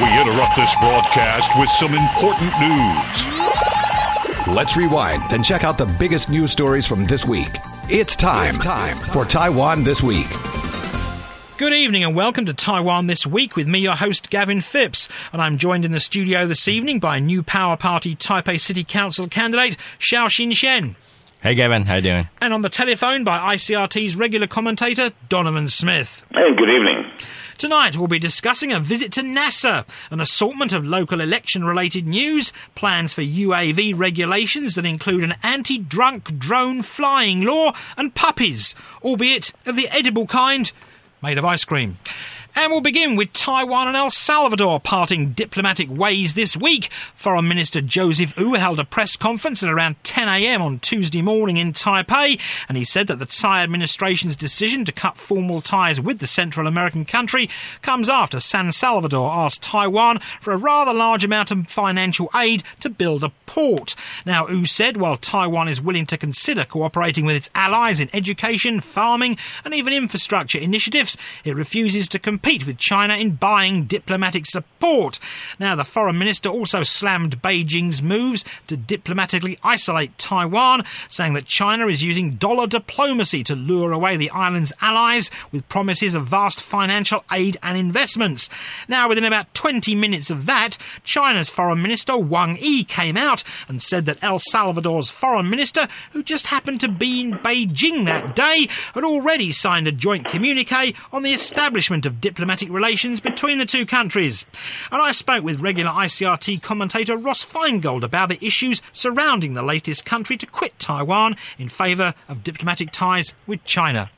We interrupt this broadcast with some important news. Let's rewind and check out the biggest news stories from this week. It's time, it's time for Taiwan This Week. Good evening and welcome to Taiwan This Week with me, your host Gavin Phipps. And I'm joined in the studio this evening by New Power Party Taipei City Council candidate Xiao Xin Shen. Hey Gavin, how you doing? And on the telephone by ICRT's regular commentator Donovan Smith. Hey, good evening. Tonight we'll be discussing a visit to NASA, an assortment of local election related news, plans for UAV regulations that include an anti drunk drone flying law, and puppies, albeit of the edible kind, made of ice cream. And we'll begin with Taiwan and El Salvador parting diplomatic ways this week. Foreign Minister Joseph Wu held a press conference at around 10am on Tuesday morning in Taipei, and he said that the Tsai administration's decision to cut formal ties with the Central American country comes after San Salvador asked Taiwan for a rather large amount of financial aid to build a port. Now, Wu said while Taiwan is willing to consider cooperating with its allies in education, farming, and even infrastructure initiatives, it refuses to compete compete with China in buying diplomatic support. Now, the foreign minister also slammed Beijing's moves to diplomatically isolate Taiwan, saying that China is using dollar diplomacy to lure away the island's allies with promises of vast financial aid and investments. Now, within about 20 minutes of that, China's foreign minister Wang Yi came out and said that El Salvador's foreign minister, who just happened to be in Beijing that day, had already signed a joint communique on the establishment of diplomatic diplomatic relations between the two countries. And I spoke with regular ICRT commentator Ross Feingold about the issues surrounding the latest country to quit Taiwan in favour of diplomatic ties with China.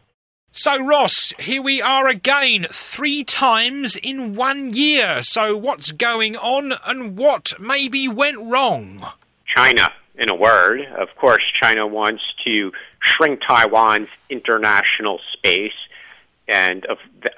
So, Ross, here we are again, three times in one year. So, what's going on and what maybe went wrong? China, in a word. Of course, China wants to shrink Taiwan's international space and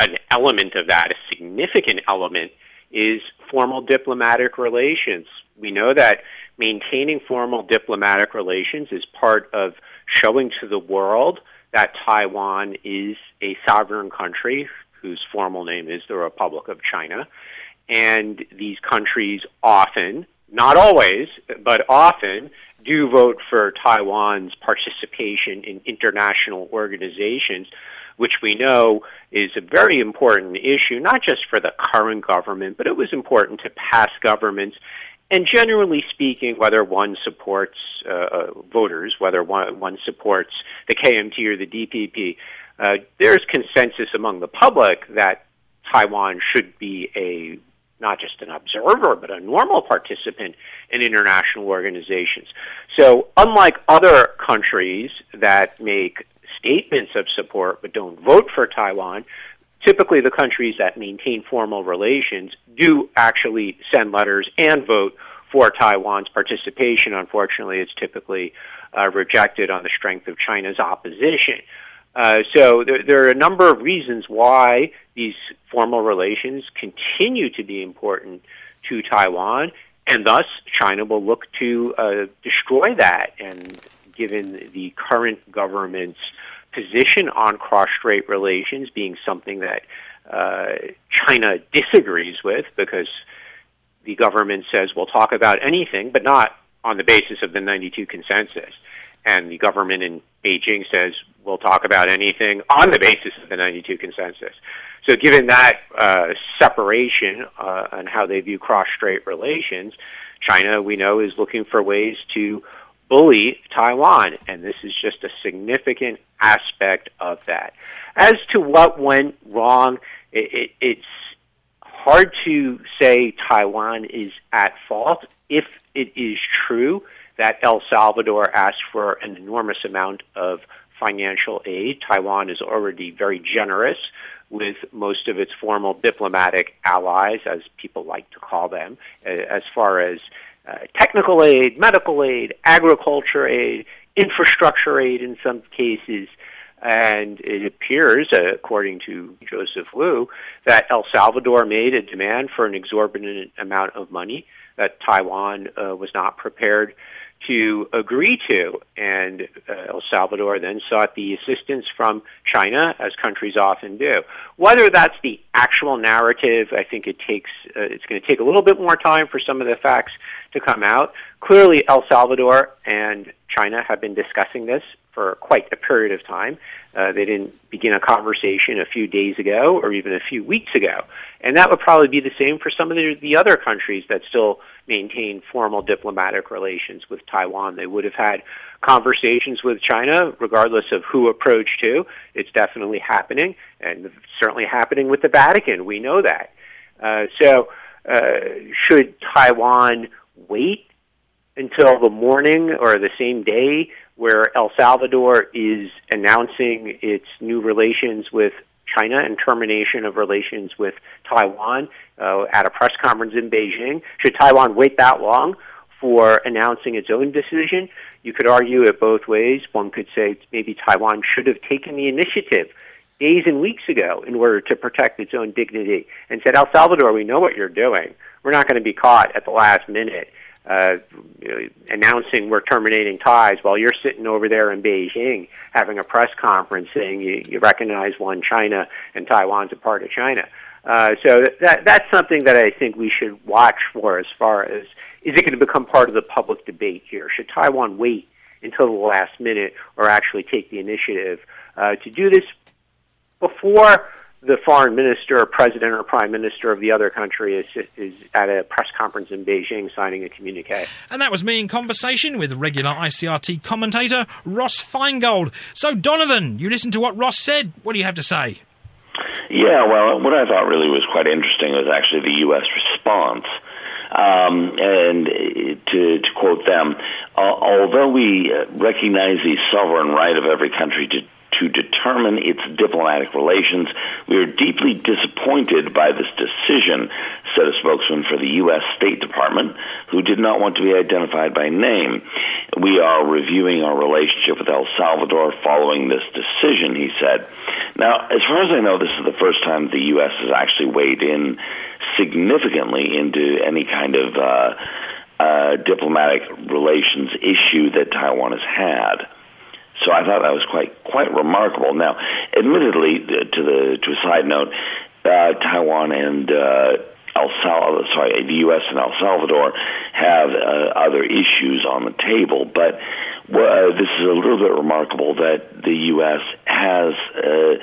an element of that, a significant element, is formal diplomatic relations. We know that maintaining formal diplomatic relations is part of showing to the world that Taiwan is a sovereign country whose formal name is the Republic of China. And these countries often, not always, but often, do vote for Taiwan's participation in international organizations which we know is a very important issue, not just for the current government, but it was important to past governments. And generally speaking, whether one supports uh, uh voters, whether one, one supports the KMT or the DPP, uh, there's consensus among the public that Taiwan should be a not just an observer, but a normal participant in international organizations. So, unlike other countries that make statements of support but don't vote for Taiwan, typically the countries that maintain formal relations do actually send letters and vote for Taiwan's participation. Unfortunately, it's typically uh, rejected on the strength of China's opposition. Uh, so there, there, are a number of reasons why these formal relations continue to be important to Taiwan, and thus China will look to uh, destroy that. And given the current government's position on cross-strait relations being something that uh, China disagrees with because the government says we'll talk about anything, but not on the basis of the 92 consensus. And the government in Beijing says we'll talk about anything on the basis of the 92 consensus. So, given that uh, separation uh, and how they view cross-strait relations, China, we know, is looking for ways to bully Taiwan, and this is just a significant aspect of that. As to what went wrong, it, it, it's hard to say Taiwan is at fault if it is true that El Salvador asked for an enormous amount of financial aid. Taiwan is already very generous with most of its formal diplomatic allies, as people like to call them, as far as uh, technical aid, medical aid, agriculture aid, infrastructure aid in some cases. And it appears, uh, according to Joseph Wu, that El Salvador made a demand for an exorbitant amount of money that Taiwan uh, was not prepared to agree to. And uh, El Salvador then sought the assistance from China, as countries often do. Whether that's the actual narrative, I think it takes uh, it's going to take a little bit more time for some of the facts to come out. Clearly, El Salvador and China have been discussing this for quite a period of time. Uh, they didn't begin a conversation a few days ago or even a few weeks ago. And that would probably be the same for some of the, the other countries that still maintain formal diplomatic relations with Taiwan. They would have had conversations with China, regardless of who approached who. It's definitely happening, and certainly happening with the Vatican. We know that. Uh, so, uh, should Taiwan wait until the morning or the same day where El Salvador is announcing its new relations with China and termination of relations with Taiwan uh, at a press conference in Beijing. Should Taiwan wait that long for announcing its own decision? You could argue it both ways. One could say maybe Taiwan should have taken the initiative days and weeks ago in order to protect its own dignity and said, El Salvador, we know what you're doing. We're not going to be caught at the last minute uh, announcing we're terminating ties while you're sitting over there in Beijing having a press conference saying you, you recognize one China and Taiwan's a part of China. Uh, so that that's something that I think we should watch for as far as is it going to become part of the public debate here? Should Taiwan wait until the last minute or actually take the initiative uh, to do this before the foreign minister or president or prime minister of the other country is, is at a press conference in Beijing signing a communique. And that was me in conversation with regular ICRT commentator Ross Feingold. So, Donovan, you listened to what Ross said. What do you have to say? Yeah, well, what I thought really was quite interesting was actually the U.S. response. Um, and to, to quote them, uh, although we recognize the sovereign right of every country to to determine its diplomatic relations. We are deeply disappointed by this decision, said a spokesman for the U.S. State Department, who did not want to be identified by name. We are reviewing our relationship with El Salvador following this decision, he said. Now, as far as I know, this is the first time the U.S. has actually weighed in significantly into any kind of uh, uh, diplomatic relations issue that Taiwan has had. So I thought that was quite quite remarkable. Now, admittedly, to the to a side note, uh, Taiwan and uh, El Salvador, sorry, the U.S. and El Salvador have uh, other issues on the table, but uh, this is a little bit remarkable that the U.S. has. Uh,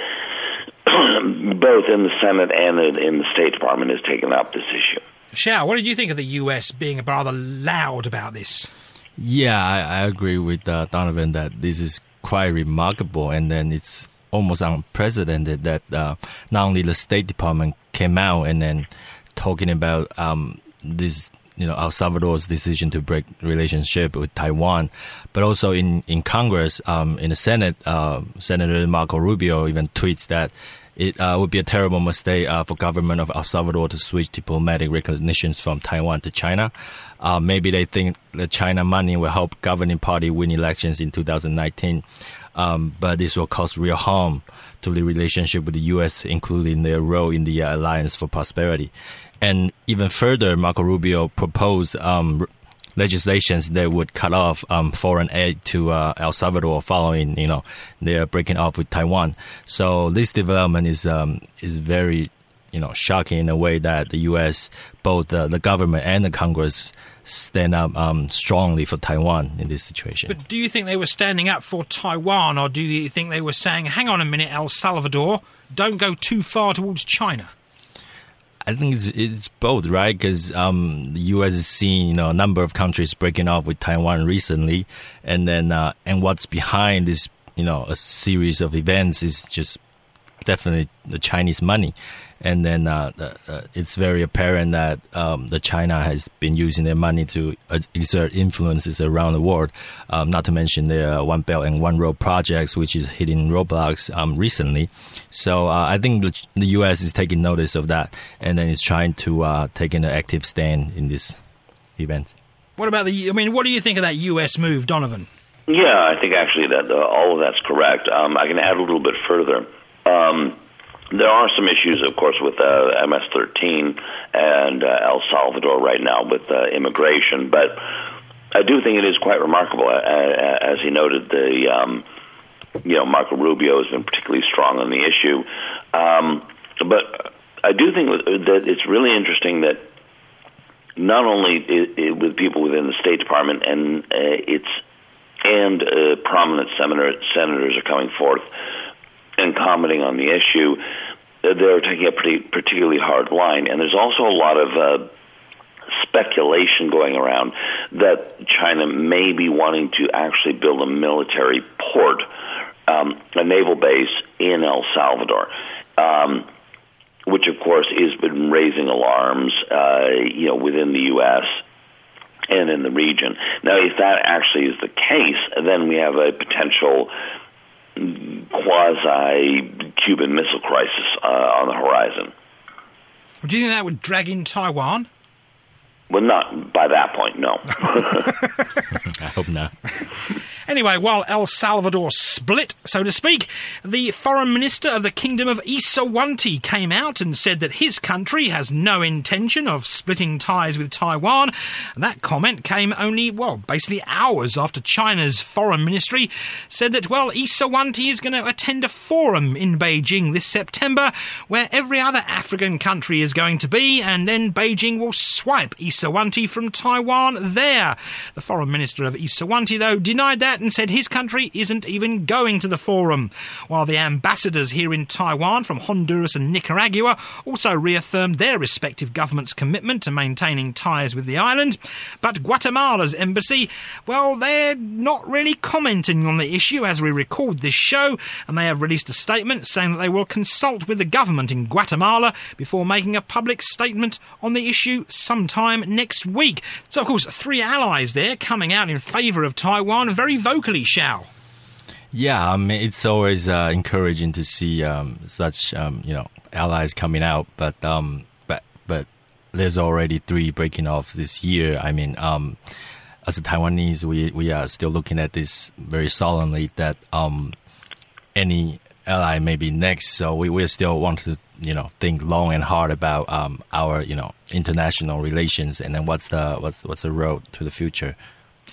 both in the Senate and in the State Department has taken up this issue. Xiao, what did you think of the U.S. being rather loud about this? Yeah, I, I agree with uh, Donovan that this is quite remarkable, and then it's almost unprecedented that uh, not only the State Department came out and then talking about um, this, you know, El Salvador's decision to break relationship with Taiwan, but also in in Congress, um, in the Senate, uh, Senator Marco Rubio even tweets that it uh, would be a terrible mistake uh, for government of El Salvador to switch diplomatic recognitions from Taiwan to China. Uh, maybe they think the China money will help governing party win elections in 2019, um, but this will cause real harm to the relationship with the U.S., including their role in the Alliance for Prosperity. And even further, Marco Rubio proposed um, legislations that would cut off um, foreign aid to uh, El Salvador following, you know, their breaking off with Taiwan. So this development is um, is very, you know, shocking in a way that the U.S. both the, the government and the Congress stand up um, strongly for Taiwan in this situation. But do you think they were standing up for Taiwan, or do you think they were saying, "Hang on a minute, El Salvador, don't go too far towards China"? I think it's, it's both, right? Because um, the U.S. has seen you know a number of countries breaking off with Taiwan recently, and then uh, and what's behind this you know a series of events is just definitely the Chinese money, and then uh, uh, it's very apparent that um, the China has been using their money to uh, exert influences around the world. Um, not to mention the One Belt and One Road projects, which is hitting roadblocks um, recently. So uh, I think the, the, U.S. is taking notice of that, and then is trying to uh, take an active stand in this event. What about the? I mean, what do you think of that U.S. move, Donovan? Yeah, I think actually that uh, all of that's correct. Um, I can add a little bit further. Um, there are some issues, of course, with uh, MS-13 and uh, El Salvador right now with uh, immigration, but I do think it is quite remarkable, as he noted. The um, you know Marco Rubio has been particularly strong on the issue, um, but I do think that it's really interesting that not only it, it, with people within the State Department and uh, it's and uh, prominent senator, senators are coming forth and commenting on the issue. They're taking a pretty particularly hard line, and there's also a lot of uh, speculation going around that China may be wanting to actually build a military port, um, a naval base in El Salvador. Um, which of course has been raising alarms, uh, you know, within the U.S. and in the region. Now, if that actually is the case, then we have a potential quasi Cuban Missile Crisis uh, on the horizon. Do you think that would drag in Taiwan? Well, not by that point, no. I hope not. Anyway, while El Salvador split, so to speak, the foreign minister of the Kingdom of Eswatini came out and said that his country has no intention of splitting ties with Taiwan. That comment came only, well, basically hours after China's foreign ministry said that, well, Eswatini is going to attend a forum in Beijing this September where every other African country is going to be, and then Beijing will swipe Eswatini from Taiwan there. The foreign minister of Eswatini, though, denied that and said his country isn't even going to the forum, while the ambassadors here in Taiwan from Honduras and Nicaragua also reaffirmed their respective governments' commitment to maintaining ties with the island. But Guatemala's embassy, well, they're not really commenting on the issue as we record this show, and they have released a statement saying that they will consult with the government in Guatemala before making a public statement on the issue sometime next week. So, of course, three allies there coming out in favour of Taiwan very vocally, Xiao. Yeah, I mean, it's always uh, encouraging to see um, such um, you know allies coming out, but um, but but there's already three breaking off this year. I mean, um, as a Taiwanese, we we are still looking at this very solemnly that um, any ally may be next. So we, we still want to you know think long and hard about um, our you know international relations and then what's the what's what's the road to the future.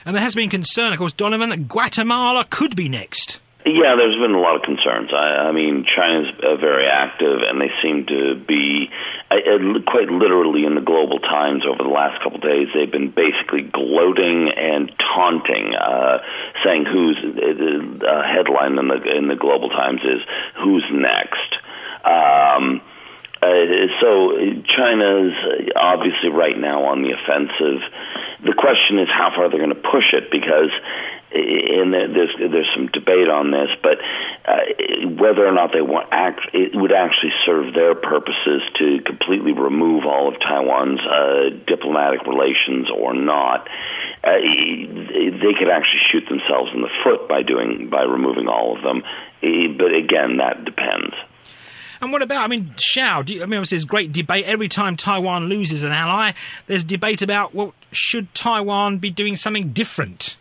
And there has been concern, of course, Donovan, that Guatemala could be next. Yeah, there's been a lot of concerns. I, I mean, China's uh, very active, and they seem to be uh, uh, quite literally in the global times over the last couple of days. They've been basically gloating and taunting, uh, saying who's uh, uh, headline in the in the global times is who's next. Um, uh, so China's obviously right now on the offensive. The question is how far they're going to push it because and there's there's some debate on this, but uh, whether or not they want act, it would actually serve their purposes to completely remove all of Taiwan's uh, diplomatic relations or not. Uh, they could actually shoot themselves in the foot by doing by removing all of them. But again, that depends. And what about, I mean, Xiao, you, I mean, obviously there's great debate. Every time Taiwan loses an ally, there's debate about, well, should Taiwan be doing something different?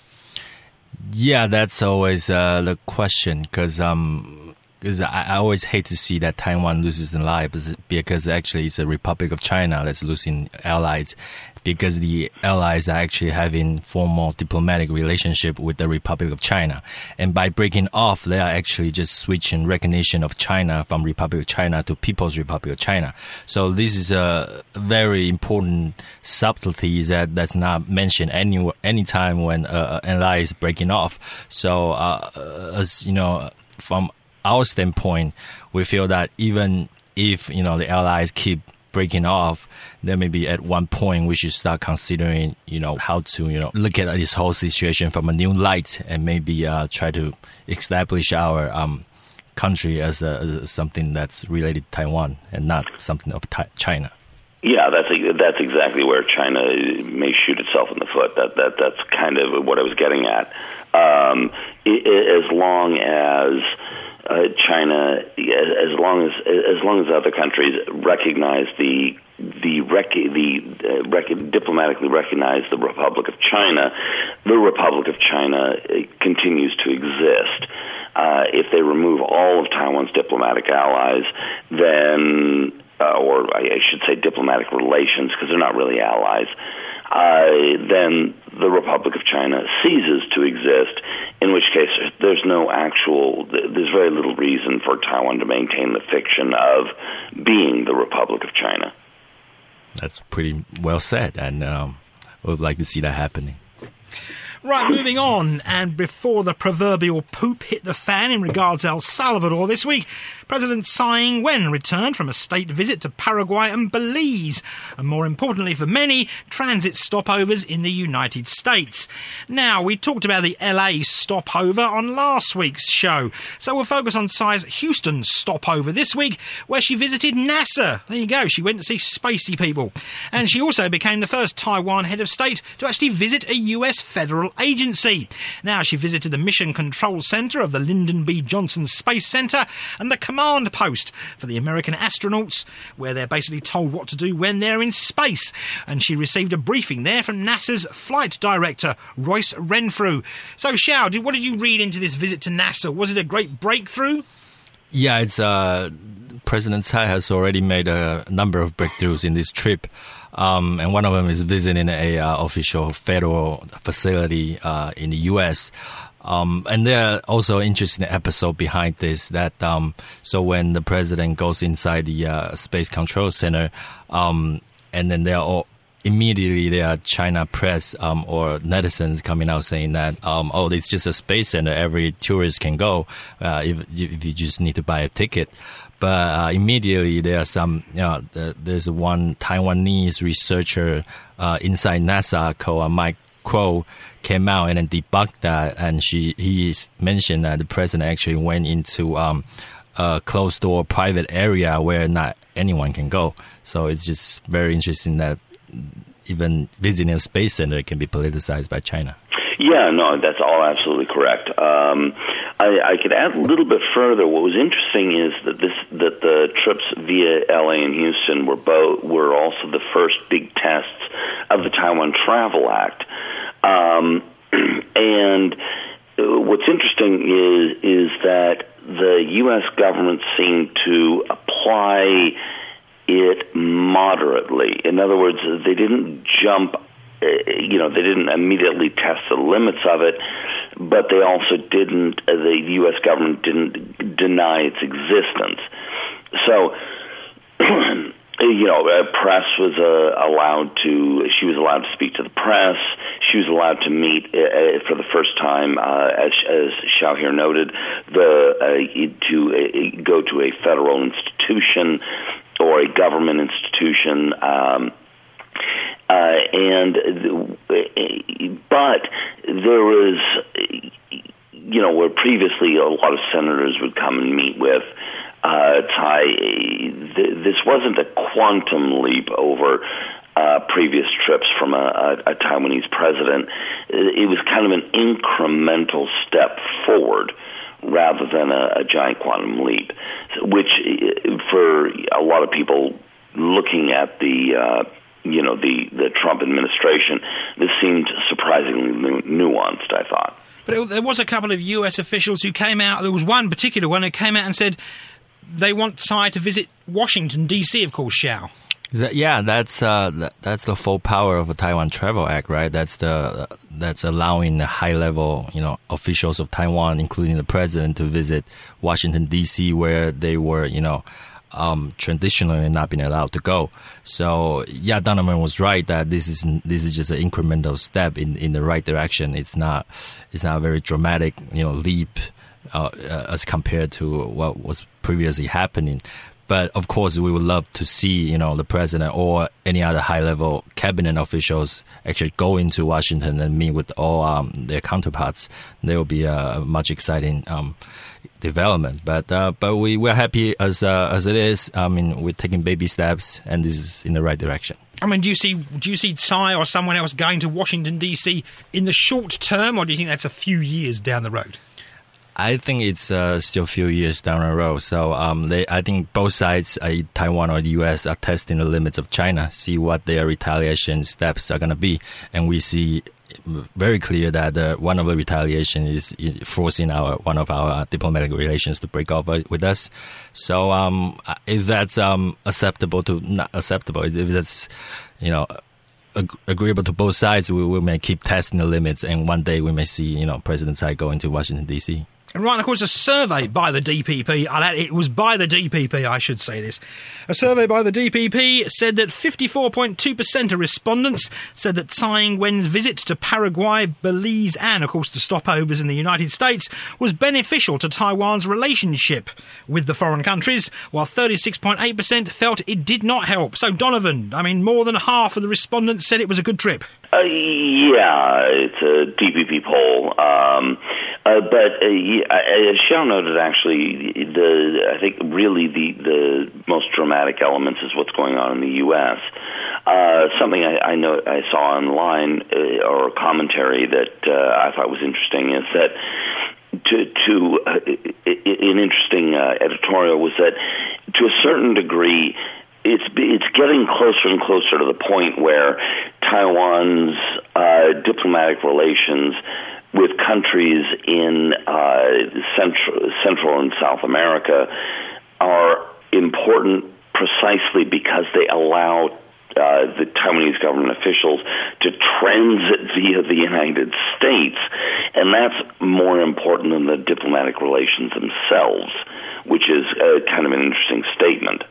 Yeah, that's always uh, the question because um, cause I, I, always hate to see that Taiwan loses an ally because actually it's a Republic of China that's losing allies, because the allies are actually having formal diplomatic relationship with the Republic of China. And by breaking off, they are actually just switching recognition of China from Republic of China to People's Republic of China. So this is a very important subtlety that that's not mentioned any any time when uh, an ally is breaking off. So uh, as you know, from our standpoint, we feel that even if you know the allies keep breaking off, then maybe at one point we should start considering, you know, how to, you know, look at this whole situation from a new light and maybe uh, try to establish our um, country as, a, as, something that's related to Taiwan and not something of China. Yeah, that's that's exactly where China may shoot itself in the foot. That that that's kind of what I was getting at. Um, as long as uh, China, as long as as long as other countries recognize the the rec- the uh, rec- diplomatically recognize the Republic of China, the Republic of China uh, continues to exist. Uh, if they remove all of Taiwan's diplomatic allies, then uh, or I should say diplomatic relations, because they're not really allies. Uh, then the Republic of China ceases to exist. In which case, there's no actual, there's very little reason for Taiwan to maintain the fiction of being the Republic of China. That's pretty well said, and um, I would like to see that happening. Right, moving on, and before the proverbial poop hit the fan in regards El Salvador this week, President Tsai Ing-wen returned from a state visit to Paraguay and Belize, and more importantly for many, transit stopovers in the United States. Now, we talked about the LA stopover on last week's show, so we'll focus on Tsai's Houston stopover this week, where she visited NASA. There you go, she went to see spacey people. And she also became the first Taiwan head of state to actually visit a US federal agency. Now, she visited the Mission Control Center of the Lyndon B. Johnson Space Center and the command post for the American astronauts, where they're basically told what to do when they're in space. And she received a briefing there from NASA's flight director, Royce Renfrew. So, Xiao, what did you read into this visit to NASA? Was it a great breakthrough? Yeah, it's uh, President Tsai has already made a number of breakthroughs in this trip. Um, and one of them is visiting a uh, official federal facility uh, in the U.S. Um, and there are also interesting episode behind this that um, so when the president goes inside the uh, space control center, um, and then there are immediately there are China press um, or netizens coming out saying that um, oh it's just a space center every tourist can go uh, if, if you just need to buy a ticket. But uh, immediately there are some. There's one Taiwanese researcher uh, inside NASA called Mike Kuo came out and debunked that, and she he mentioned that the president actually went into um, a closed door private area where not anyone can go. So it's just very interesting that even visiting a space center can be politicized by China. Yeah, no, that's all absolutely correct. Um, I, I could add a little bit further. What was interesting is that this that the trips via LA and Houston were both were also the first big tests of the Taiwan Travel Act. Um, and what's interesting is is that the U.S. government seemed to apply it moderately. In other words, they didn't jump. Uh, you know, they didn't immediately test the limits of it, but they also didn't. Uh, the U.S. government didn't deny its existence. So. you know, press was uh, allowed to. She was allowed to speak to the press. She was allowed to meet uh, uh for the first time, uh, as as noted, the uh, to go to a federal institution or a government institution. Um, uh, and but there was, you know, where previously a lot of senators would come and meet with uh, Tsai, th- this wasn't a quantum leap over uh, previous trips from a, a, a Taiwanese president. It, was kind of an incremental step forward rather than a, a giant quantum leap, which uh, for a lot of people looking at the uh, you know the the Trump administration, this seemed surprisingly nu- nuanced. I thought. But it, there was a couple of U.S. officials who came out. There was one particular one who came out and said they want Tsai to visit Washington D.C. Of course, Xiao. That, yeah, that's uh, that, that's the full power of the Taiwan Travel Act, right? That's the that's allowing the high level, you know, officials of Taiwan, including the president, to visit Washington D.C., where they were, you know, um, traditionally not been allowed to go. So yeah, Donovan was right that this is this is just an incremental step in, in the right direction. It's not it's not a very dramatic, you know, leap uh, uh, as compared to what was previously happening. But of course, we would love to see you know the president or any other high level cabinet officials actually go into Washington and meet with all um, their counterparts. There will be a much exciting um, development. But uh, but we we're happy as uh, as it is. I mean, we're taking baby steps, and this is in the right direction. I mean, do you see do you see Tsai or someone else going to Washington D.C. in the short term, or do you think that's a few years down the road? I think it's uh, still a few years down the road. So um, they, I think both sides, uh, Taiwan or the U.S., are testing the limits of China, see what their retaliation steps are going to be, and we see very clear that uh, one of the retaliation is forcing our one of our diplomatic relations to break off uh, with us. So um, if that's um, acceptable to not acceptable, if that's you know ag- agreeable to both sides, we, we may keep testing the limits, and one day we may see you know President Tsai going to Washington D.C. Right, of course, a survey by the DPP, it was by the DPP, I should say this. A survey by the DPP said that 54.2% of respondents said that Tsai Ing-wen's visit to Paraguay, Belize, and, of course, the stopovers in the United States was beneficial to Taiwan's relationship with the foreign countries, while 36.8% felt it did not help. So, Donovan, I mean, more than half of the respondents said it was a good trip. Uh, yeah, it's a DPP poll. Um, uh, but uh, as Xiao noted, actually, the I think really the the most dramatic elements is what's going on in the U.S. Uh, something I, I know I saw online uh, or commentary that uh, I thought was interesting is that to to uh, an interesting uh, editorial was that to a certain degree it's it's getting closer and closer to the point where Taiwan's uh, diplomatic relations with countries in uh, Central, Central and South America are important precisely because they allow uh, the Taiwanese government officials to transit via the United States, and that's more important than the diplomatic relations themselves, which is uh, kind of an interesting statement.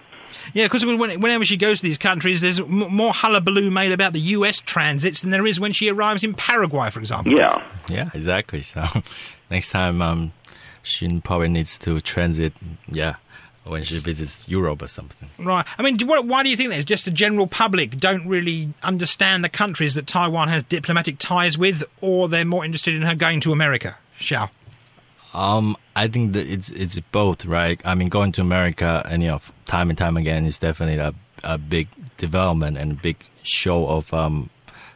Yeah, because whenever she goes to these countries, there's more hullabaloo made about the U.S. transits than there is when she arrives in Paraguay, for example. Yeah. Yeah, exactly. So next time, um, she probably needs to transit, yeah, when she visits Europe or something. Right. I mean, what, why do you think that is? Just the general public don't really understand the countries that Taiwan has diplomatic ties with, or they're more interested in her going to America? Xiao. Um, I think that it's it's both, right? I mean, going to America, and you know, time and time again, is definitely a a big development and a big show of um,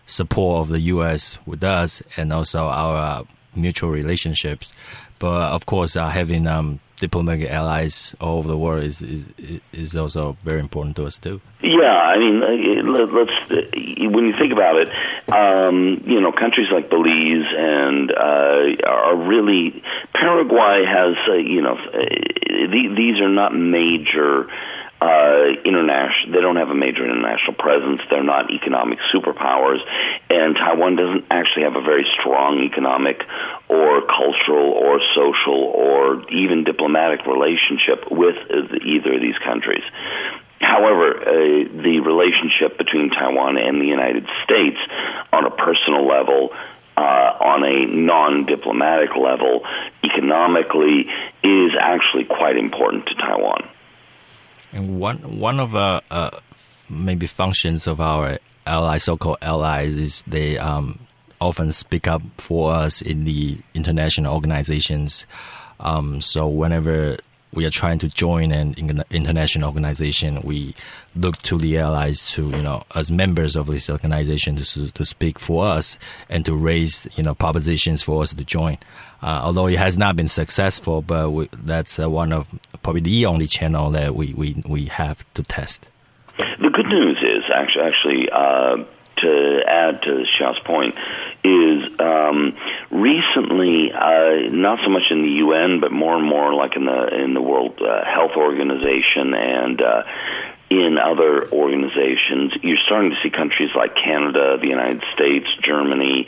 support of the U.S. with us, and also our uh, mutual relationships. But of course, uh, having um, diplomatic allies all over the world is, is is also very important to us too. Yeah, I mean, uh, let's when you think about it, um, you know, countries like Belize and uh, are really Paraguay has, uh, you know, uh, these are not major uh, international. They don't have a major international presence. They're not economic superpowers, and Taiwan doesn't actually have a very strong economic or cultural or social or even diplomatic relationship with either of these countries. However, uh, the relationship between Taiwan and the United States on a personal level uh, on a non-diplomatic level, economically, is actually quite important to Taiwan. And one one of the uh, uh, maybe functions of our allies, so-called allies, is they um, often speak up for us in the international organizations. Um, so whenever we are trying to join an international organization, we look to the allies to, you know, as members of this organization to, to speak for us and to raise, you know, propositions for us to join. Uh, although it has not been successful, but we, that's uh, one of probably the only channel that we, we, we have to test. The good news is actually, actually uh, to add to Xiao's point, is um, recently, uh, not so much in the UN, but more and more like in the in the World uh, Health Organization and uh, in other organizations, you're starting to see countries like Canada, the United States, Germany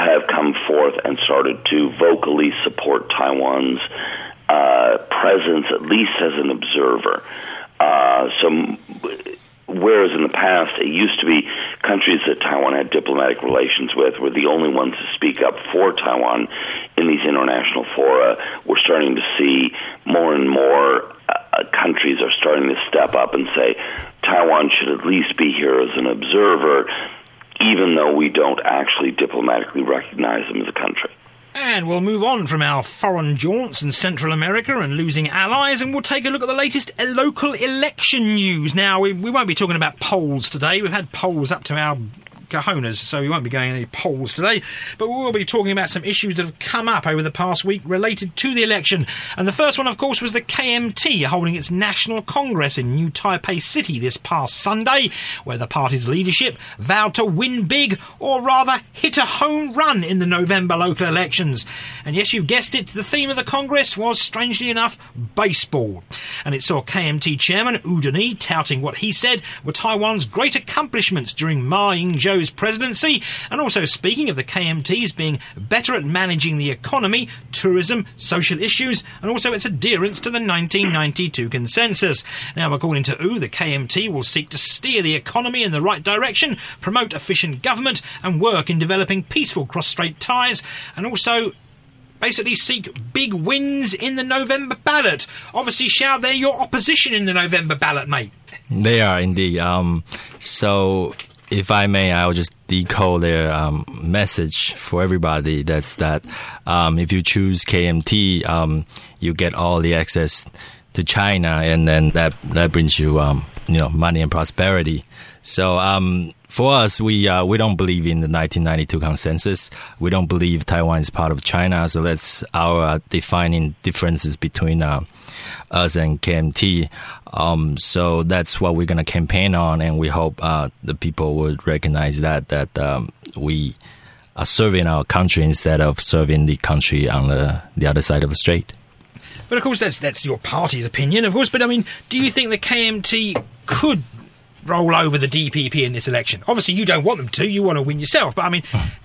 have come forth and started to vocally support Taiwan's uh, presence, at least as an observer. Uh, so whereas in the past it used to be countries that Taiwan had diplomatic relations with were the only ones to speak up for Taiwan in these international fora, we're starting to see more and more uh, countries are starting to step up and say Taiwan should at least be here as an observer, even though we don't actually diplomatically recognize them as a country. And we'll move on from our foreign jaunts in Central America and losing allies, and we'll take a look at the latest local election news. Now, we, we won't be talking about polls today. We've had polls up to our cojones, so we won't be going any polls today. But we will be talking about some issues that have come up over the past week related to the election. And the first one, of course, was the KMT holding its National Congress in New Taipei City this past Sunday, where the party's leadership vowed to win big, or rather hit a home run in the November local elections. And yes, you've guessed it, the theme of the Congress was, strangely enough, baseball. And it saw KMT chairman Wu Den-yih touting what he said were Taiwan's great accomplishments during Ma Ying-jeou's presidency, and also speaking of the KMTs being better at managing the economy, tourism, social issues, and also its adherence to the 1992 consensus. Now, according to Wu, the KMT will seek to steer the economy in the right direction, promote efficient government, and work in developing peaceful cross-strait ties, and also basically seek big wins in the November ballot. Obviously, Xiao, they're your opposition in the November ballot, mate. They are indeed. Um, so, if I may, I'll just decode their um, message for everybody. That's that um, if you choose KMT, um, you get all the access to China, and then that that brings you, um, you know, money and prosperity. So um, for us, we uh, we don't believe in the 1992 consensus. We don't believe Taiwan is part of China. So that's our uh, defining differences between uh, us and KMT. Um, so that's what we're going to campaign on, and we hope uh, the people would recognize that that um, we are serving our country instead of serving the country on the the other side of the strait. But of course, that's that's your party's opinion, of course. But I mean, do you think the KMT could roll over the DPP in this election? Obviously, you don't want them to. You want to win yourself. But I mean,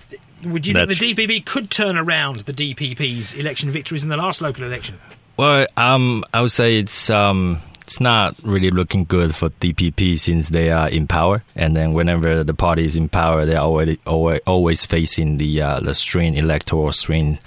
th- would you think the That's- DPP could turn around the DPP's election victories in the last local election? Well, um, I would say it's um, it's not really looking good for DPP since they are in power, and then whenever the party is in power, they're already always, always facing the uh, the swing electoral swing,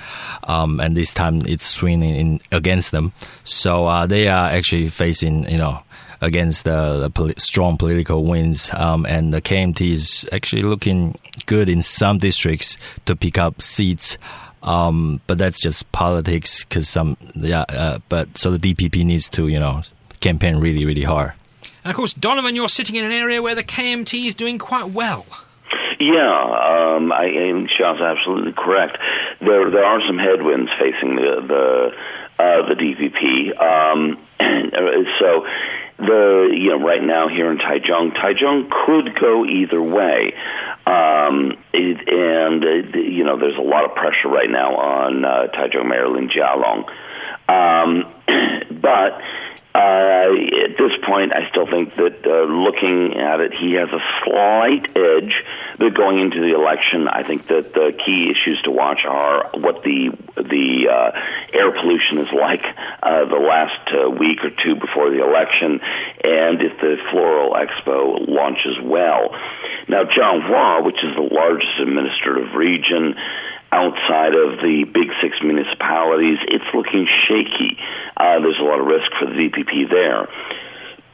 um, and this time it's swinging in against them. So uh, they are actually facing you know against the, the poli- strong political winds, um, and the KMT is actually looking good in some districts to pick up seats. Um, but that's just politics because some, yeah, uh, but so the DPP needs to, you know, campaign really, really hard. And of course, Donovan, you're sitting in an area where the KMT is doing quite well. Yeah, um, I am. Xiao's absolutely correct. There, there are some headwinds facing the the uh, the DPP. Um, so, the you know right now here in Taichung, Taichung could go either way, um, it, and uh, you know there's a lot of pressure right now on uh, Taichung Mayor Lin Jialong, um, but. Uh, at this point, I still think that uh, looking at it, he has a slight edge. But going into the election, I think that the key issues to watch are what the the uh, air pollution is like uh, the last uh, week or two before the election, and if the Floral Expo launches well. Now, Changhua, which is the largest administrative region outside of the big six municipalities, it's looking shaky. Uh, there's a lot of risk for the DPP there.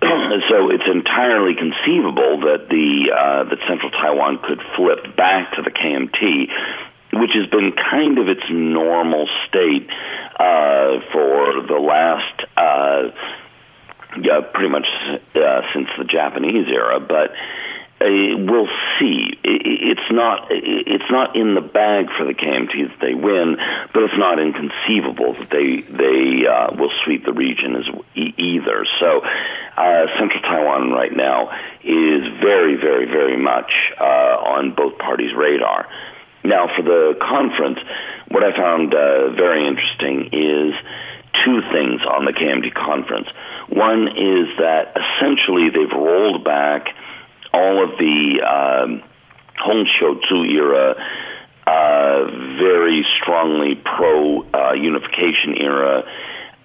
so it's entirely conceivable that the uh, that Central Taiwan could flip back to the KMT, which has been kind of its normal state uh, for the last. Uh, yeah, pretty much uh, since the Japanese era, but we'll see. It's not it's not in the bag for the KMT that they win, but it's not inconceivable that they they uh, will sweep the region as e- either. So, uh, Central Taiwan right now is very very very much uh, on both parties' radar. Now, for the conference, what I found uh, very interesting is two things on the KMT conference. One is that essentially they've rolled back all of the um, Hong Xiu era, uh, very strongly pro uh, unification era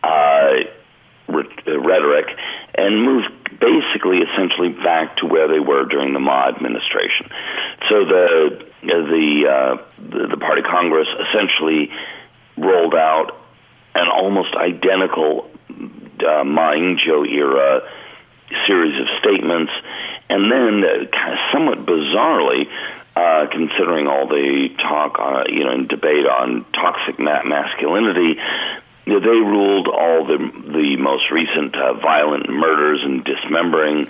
uh, uh, rhetoric, and moved basically essentially back to where they were during the Ma administration. So the the uh, the, the party congress essentially rolled out an almost identical uh, Ma Ying-jeou era series of statements, and then uh, kind of somewhat bizarrely, uh, considering all the talk, uh, you know, and debate on toxic ma- masculinity, they ruled all the the most recent uh, violent murders and dismembering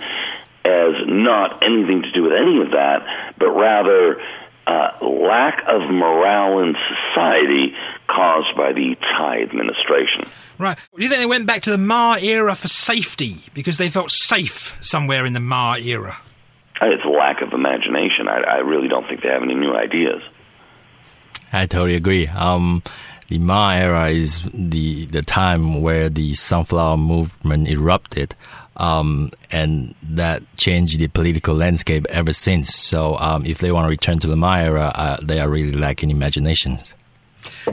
as not anything to do with any of that, but rather uh, lack of morale in society caused by the Tsai administration. Right. Do you think they went back to the Ma era for safety because they felt safe somewhere in the Ma era? It's a lack of imagination. I, I really don't think they have any new ideas. I totally agree. Um, the Ma era is the the time where the sunflower movement erupted, um, and that changed the political landscape ever since. So, um, if they want to return to the Ma era, uh, they are really lacking imagination.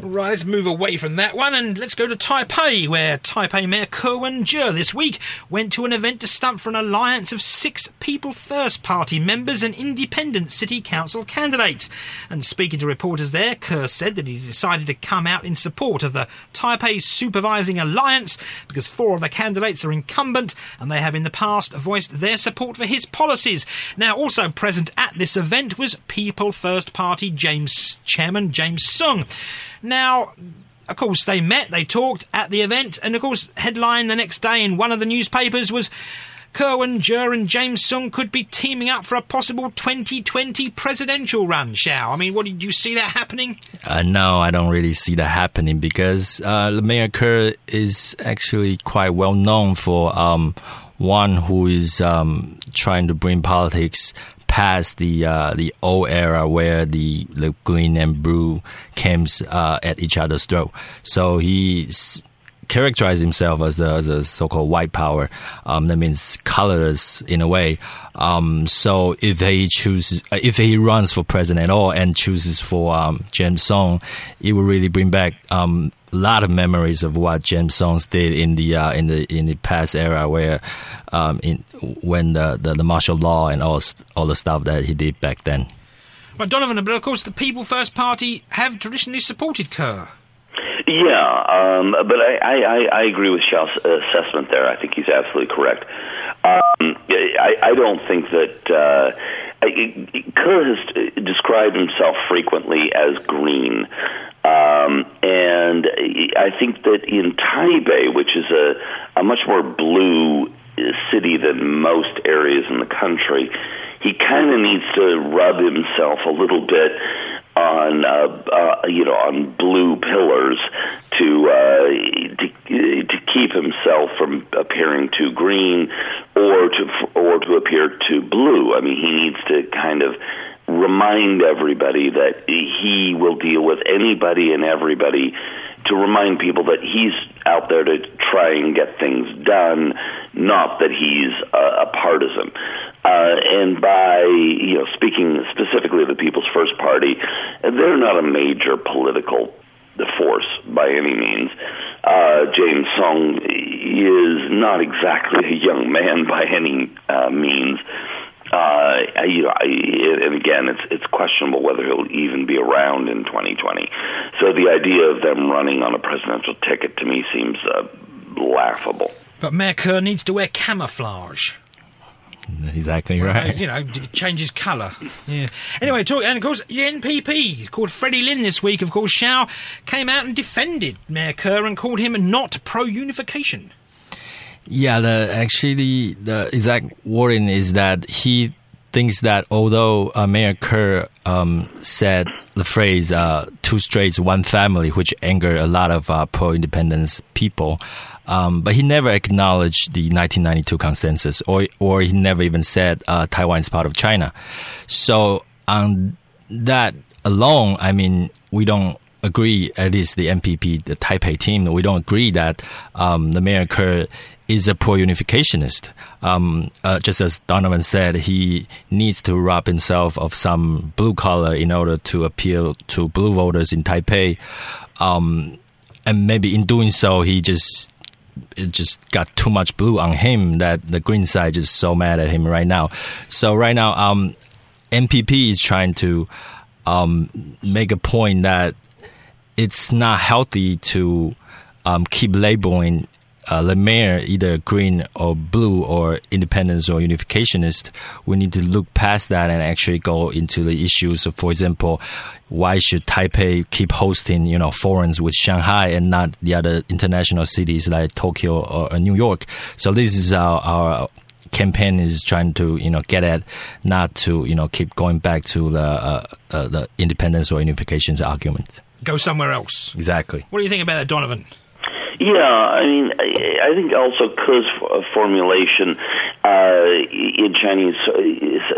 Right, let's move away from that one and let's go to Taipei, where Taipei Mayor Ko Wen-je this week went to an event to stump for an alliance of six People First Party members and independent city council candidates. And speaking to reporters there, Ko said that he decided to come out in support of the Taipei Supervising Alliance because four of the candidates are incumbent and they have in the past voiced their support for his policies. Now, also present at this event was People First Party James Chairman James Soong. Now, of course, they met, they talked at the event, and of course, headline the next day in one of the newspapers was Ko Wen-je and James Soong could be teaming up for a possible 2020 presidential run, Xiao. I mean, what did you see that happening? Uh, no, I don't really see that happening because uh, Mayor Ko is actually quite well known for um, one who is um, trying to bring politics past the uh, the old era where the, the green and blue came uh, at each other's throat. So he characterized himself as a, as a so-called white power. Um, that means colorless in a way. Um, so if he chooses, uh, if he runs for president at all and chooses for um, James Soong, it will really bring back um, lot of memories of what James Soong did in the uh, in the in the past era, where um, in when the, the, the martial law and all all the stuff that he did back then. Well, Donovan, but of course, the People First Party have traditionally supported Ko. Yeah, um, but I, I, I agree with Xiao's assessment there. I think he's absolutely correct. Um, I, I don't think that uh, Ko has described himself frequently as green. Um, and I think that in Taipei, which is a, a much more blue city than most areas in the country, he kind of needs to rub himself a little bit on uh, uh, you know on blue pillars to, uh, to to keep himself from appearing too green or to or to appear too blue. I mean, he needs to kind of remind everybody that he will deal with anybody and everybody to remind people that he's out there to try and get things done, not that he's a, a partisan. Uh, and by you know speaking specifically of the People's First Party, they're not a major political force by any means. Uh, James Soong is not exactly a young man by any uh, means. Uh, you know, I, and again, it's it's questionable whether he'll even be around in 2020. So the idea of them running on a presidential ticket to me seems uh, laughable. But Mayor Ko needs to wear camouflage. Exactly right. You know, changes colour. Yeah. Anyway, talk, and of course, the NPP called Freddy Lim this week. Of course, Xiao came out and defended Mayor Ko and called him not pro-unification. Yeah, the actually the exact wording is that he thinks that although uh, Mayor Ko um, said the phrase uh, two straits, one family, which angered a lot of uh, pro independence people, um, but he never acknowledged the 1992 consensus, or, or he never even said uh, Taiwan is part of China. So, on that alone, I mean, we don't agree, at least the NPP, the Taipei team, we don't agree that um, the Mayor Ko is a pro-unificationist. Um, uh, just as Donovan said, he needs to rob himself of some blue color in order to appeal to blue voters in Taipei. Um, and maybe in doing so, he just it just got too much blue on him that the green side is so mad at him right now. So right now, um, NPP is trying to um, make a point that it's not healthy to um, keep labeling uh, the mayor either green or blue or independence or unificationist, we need to look past that and actually go into the issues of, for example, why should Taipei keep hosting, you know, forums with Shanghai and not the other international cities like Tokyo or, or New York? So this is our, our campaign is trying to you know get at not to you know keep going back to the uh, uh, the independence or unifications argument. Go somewhere else. Exactly. What do you think about that, Donovan? Yeah, I mean, I, think also Ke's formulation uh, in Chinese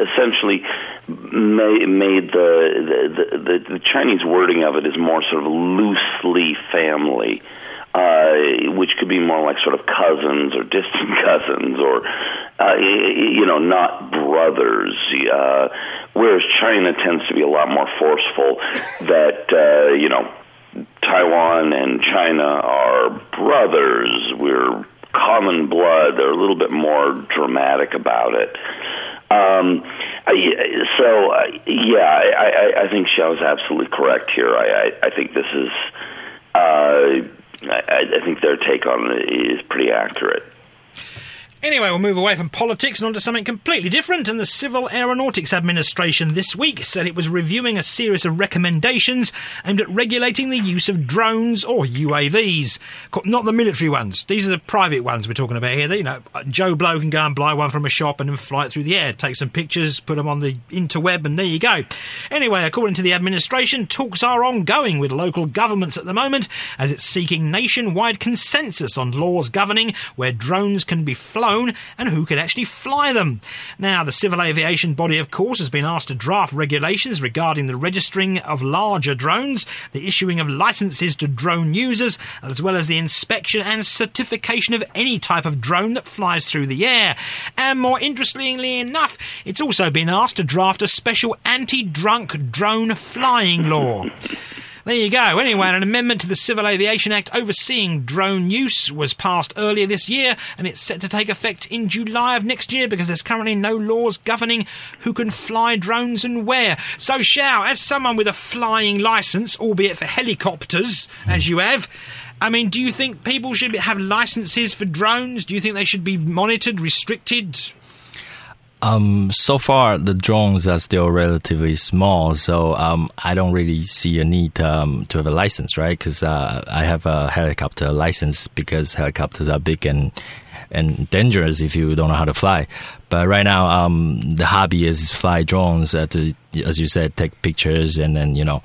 essentially made, made the, the, the the Chinese wording of it is more sort of loosely family. Uh, which could be more like sort of cousins or distant cousins or, uh, you know, not brothers. Uh, whereas China tends to be a lot more forceful that, uh, you know, Taiwan and China are brothers. We're common blood. They're a little bit more dramatic about it. Um, I, so uh, yeah, I, I, I think Xiao is absolutely correct here. I, I, I think this is. Uh, I, I think their take on it is pretty accurate. Anyway, we'll move away from politics and onto something completely different. And the Civil Aeronautics Administration this week said it was reviewing a series of recommendations aimed at regulating the use of drones or UAVs. Not the military ones. These are the private ones we're talking about here. you know, Joe Blow can go and buy one from a shop and then fly it through the air, take some pictures, put them on the interweb, and there you go. Anyway, according to the administration, talks are ongoing with local governments at the moment as it's seeking nationwide consensus on laws governing where drones can be flown and who can actually fly them. Now, the civil aviation body, of course, has been asked to draft regulations regarding the registering of larger drones, the issuing of licenses to drone users, as well as the inspection and certification of any type of drone that flies through the air. And more interestingly enough, it's also been asked to draft a special anti drunk drone flying law. There you go. Anyway, an amendment to the Civil Aviation Act overseeing drone use was passed earlier this year, and it's set to take effect in July of next year because there's currently no laws governing who can fly drones and where. So, Xiao, as someone with a flying license, albeit for helicopters, as hmm. you have, I mean, do you think people should have licenses for drones? Do you think they should be monitored, restricted? Um, so far, the drones are still relatively small, so um, I don't really see a need um, to have a license, right? Because uh, I have a helicopter license because helicopters are big and and dangerous if you don't know how to fly. But right now, um, the hobby is fly drones uh, to, as you said, take pictures and then you know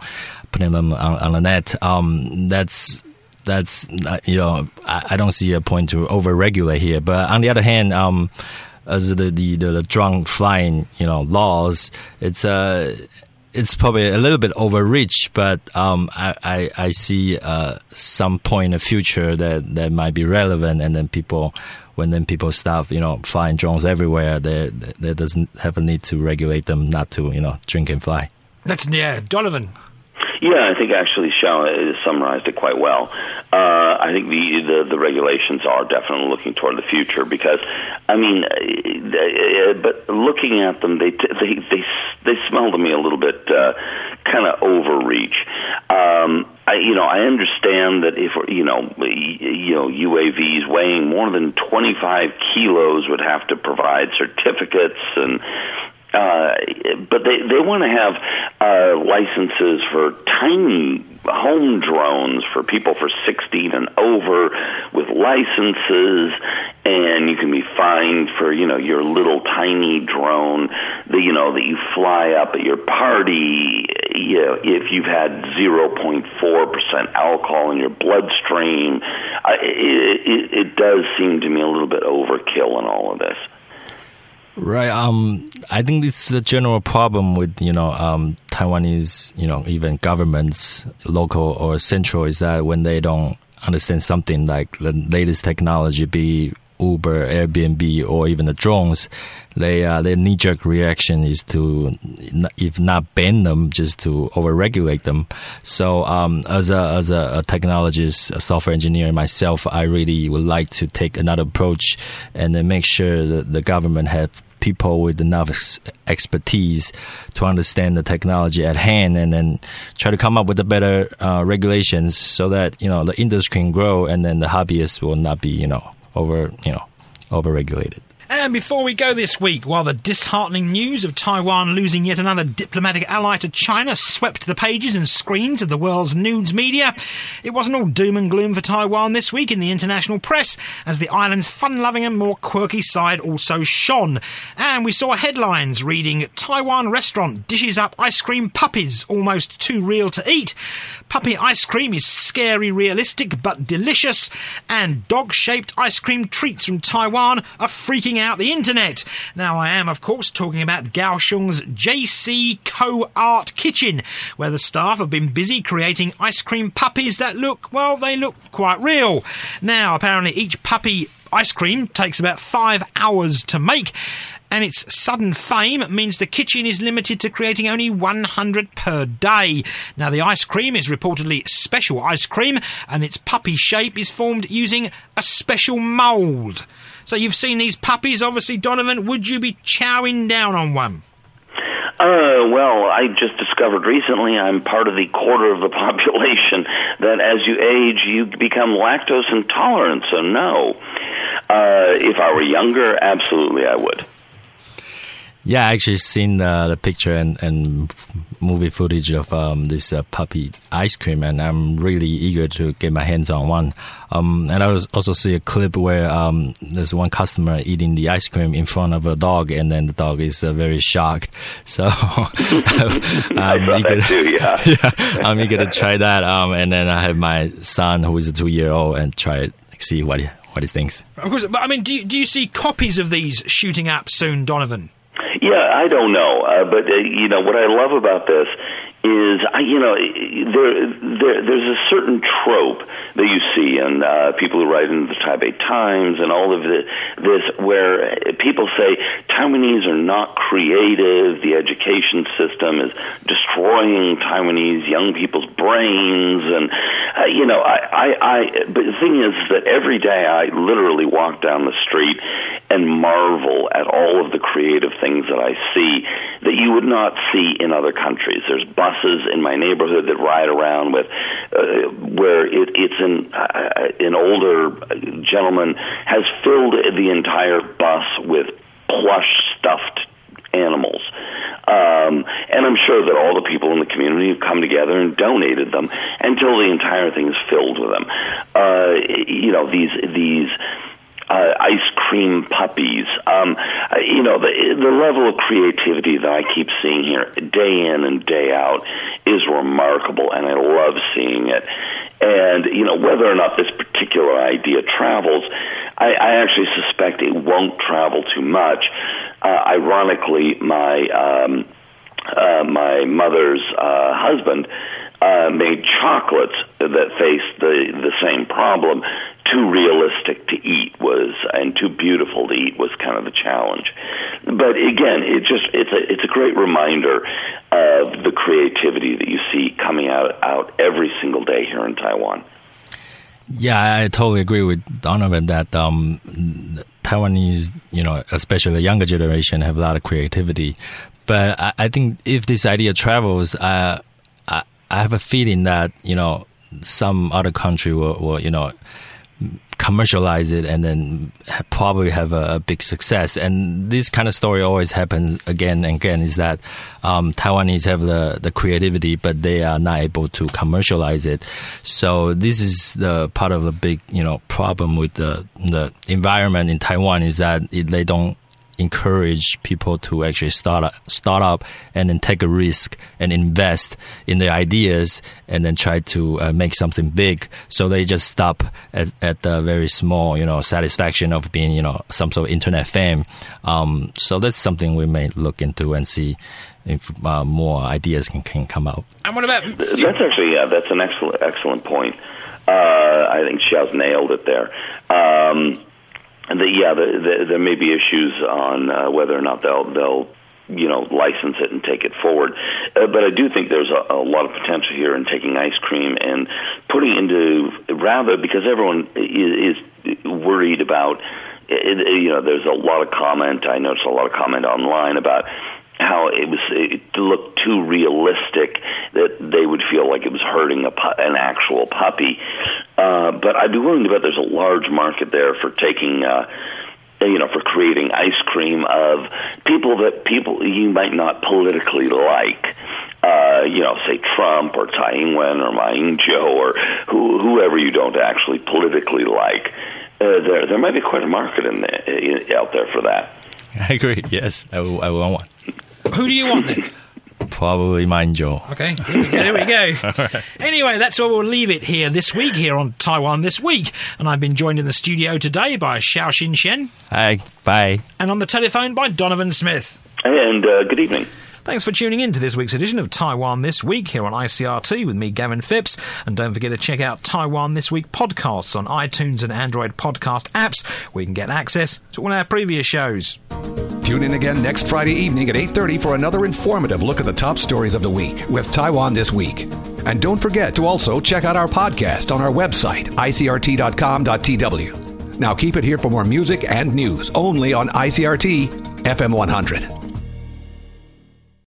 putting them on, on the net. Um, that's that's uh, you know I, I, don't see a point to over regulate here. But on the other hand, um, as the the, the drone flying you know laws. It's uh it's probably a little bit overreach, but um, I, I, I see uh, some point in the future that, that might be relevant, and then people, when then people stop, you know, flying drones everywhere, there there doesn't have a need to regulate them not to, you know, drink and fly. That's yeah, Donovan. Yeah, I think actually Xiao summarized it quite well. Uh, I think the, the, the regulations are definitely looking toward the future because, I mean, uh, but looking at them, they they they they smell to me a little bit uh, kind of overreach. Um, I, you know, I understand that if you know, you know, UAVs weighing more than 25 kilos would have to provide certificates and uh, but they they want to have uh, licenses for tiny home drones for people for 16 and over with licenses. And you can be fined for you know your little tiny drone that you know that you fly up at your party you know, if you've had 0.4% alcohol in your bloodstream. Uh, it, it, it does seem to me a little bit overkill in all of this Right. Um, I think it's the general problem with you know um, Taiwanese you know even governments, local or central, is that when they don't understand something like the latest technology, be Uber, Airbnb, or even the drones, they uh, their knee jerk reaction is to, if not ban them, just to overregulate them. So, um, as a as a, a, technologist, a software engineer myself, I really would like to take another approach and then make sure that the government have people with enough expertise to understand the technology at hand and then try to come up with the better uh, regulations so that you know the industry can grow and then the hobbyists will not be you know over you know overregulated. And before we go this week, while the disheartening news of Taiwan losing yet another diplomatic ally to China swept the pages and screens of the world's news media, it wasn't all doom and gloom for Taiwan this week in the international press, as the island's fun loving and more quirky side also shone. And we saw headlines reading Taiwan restaurant dishes up ice cream puppies, almost too real to eat. Puppy ice cream is scary realistic but delicious, and dog shaped ice cream treats from Taiwan are freaking out the internet. Now, I am, of course, talking about Kaohsiung's JC Co Art Kitchen, where the staff have been busy creating ice cream puppies that look, well, they look quite real. Now, apparently, each puppy ice cream takes about five hours to make, and its sudden fame means the kitchen is limited to creating only 100 per day. Now, the ice cream is reportedly special ice cream, and its puppy shape is formed using a special mould. So, you've seen these puppies, obviously, Donovan. Would you be chowing down on one? Uh, well, I just discovered recently I'm part of the quarter of the population that as you age, you become lactose intolerant. So, no. Uh, if I were younger, absolutely I would. Yeah, I actually seen uh, the picture and, and movie footage of um, this uh, puppy ice cream, and I'm really eager to get my hands on one. Um, and I was also see a clip where um, there's one customer eating the ice cream in front of a dog, and then the dog is uh, very shocked. So I'm eager, too, yeah. yeah, I'm eager to try that. Um, and then I have my son who is a two year old and try it, see what he, what he thinks. Of course, but I mean, do you, do you see copies of these shooting up soon, Donovan? Yeah, I don't know, uh, but uh, you know what I love about this is you know there, there there's a certain trope that you see in uh, people who write in the Taipei Times and all of the, this where people say Taiwanese are not creative, the education system is destroying Taiwanese young people's brains, and uh, you know I, I I but the thing is that every day I literally walk down the street and marvel at all of the creative things that I see that you would not see in other countries. There's buses in my neighborhood that ride around with uh, where it, it's an uh, an older gentleman has filled the entire bus with plush stuffed animals. Um, and I'm sure that all the people in the community have come together and donated them until the entire thing is filled with them. Uh, you know, these these uh, ice cream puppies. Um, uh, you know, the, the level of creativity that I keep seeing here day in and day out is remarkable, and I love seeing it. And, you know, whether or not this particular idea travels, I, I actually suspect it won't travel too much. Uh, ironically, my, um, uh, my mother's uh, husband uh, made chocolates that faced the the same problem. Too realistic to eat was, and too beautiful to eat was kind of the challenge. But again, it just it's a it's a great reminder of the creativity that you see coming out out every single day here in Taiwan. Yeah, I totally agree with Donovan that um, Taiwanese, you know, especially the younger generation, have a lot of creativity. But I, I think if this idea travels, uh, I have a feeling that you know some other country will, will you know commercialize it and then probably have a, big success. And this kind of story always happens again and again is that um, Taiwanese have the, the creativity, but they are not able to commercialize it. So this is the part of the big, you know, problem with the, the environment in Taiwan is that it, they don't encourage people to actually start up, start up and then take a risk and invest in their ideas and then try to uh, make something big. So they just stop at, at the very small, you know, satisfaction of being, you know, some sort of internet fame. Um, so that's something we may look into and see if uh, more ideas can, can come out. And what about? That's actually yeah, that's an excellent excellent point. Uh, I think Xiao's nailed it there. Um, and the, yeah, the, the, there may be issues on uh, whether or not they'll they'll you know license it and take it forward. Uh, but I do think there's a, a lot of potential here in taking ice cream and putting into rather because everyone is, is worried about. It, you know, there's a lot of comment. I noticed a lot of comment online about how it was it looked too realistic that they would feel like it was hurting a pu- an actual puppy. Uh, but I'd be willing to bet there's a large market there for taking uh, you know, for creating ice cream of people that people you might not politically like. Uh, you know, say Trump or Tsai Ing-wen or Ma Ying-jeou or who, whoever you don't actually politically like. Uh, there, there might be quite a market in the, out there for that. I agree. Yes, I, will, I want one. Who do you want then? Probably mine, Joe. Okay, there we go. Anyway, that's where we'll leave it here this week, here on Taiwan This Week. And I've been joined in the studio today by Xiaoxin Shen Hi, bye. and on the telephone by Donovan Smith. And uh, good evening. Thanks for tuning in to this week's edition of Taiwan This Week here on ICRT with me, Gavin Phipps. And don't forget to check out Taiwan This Week podcasts on iTunes and Android podcast apps where you can get access to all our previous shows. Tune in again next Friday evening at 8:30 for another informative look at the top stories of the week with Taiwan this week. And don't forget to also check out our podcast on our website icrt.com.tw. Now keep it here for more music and news only on ICRT FM 100.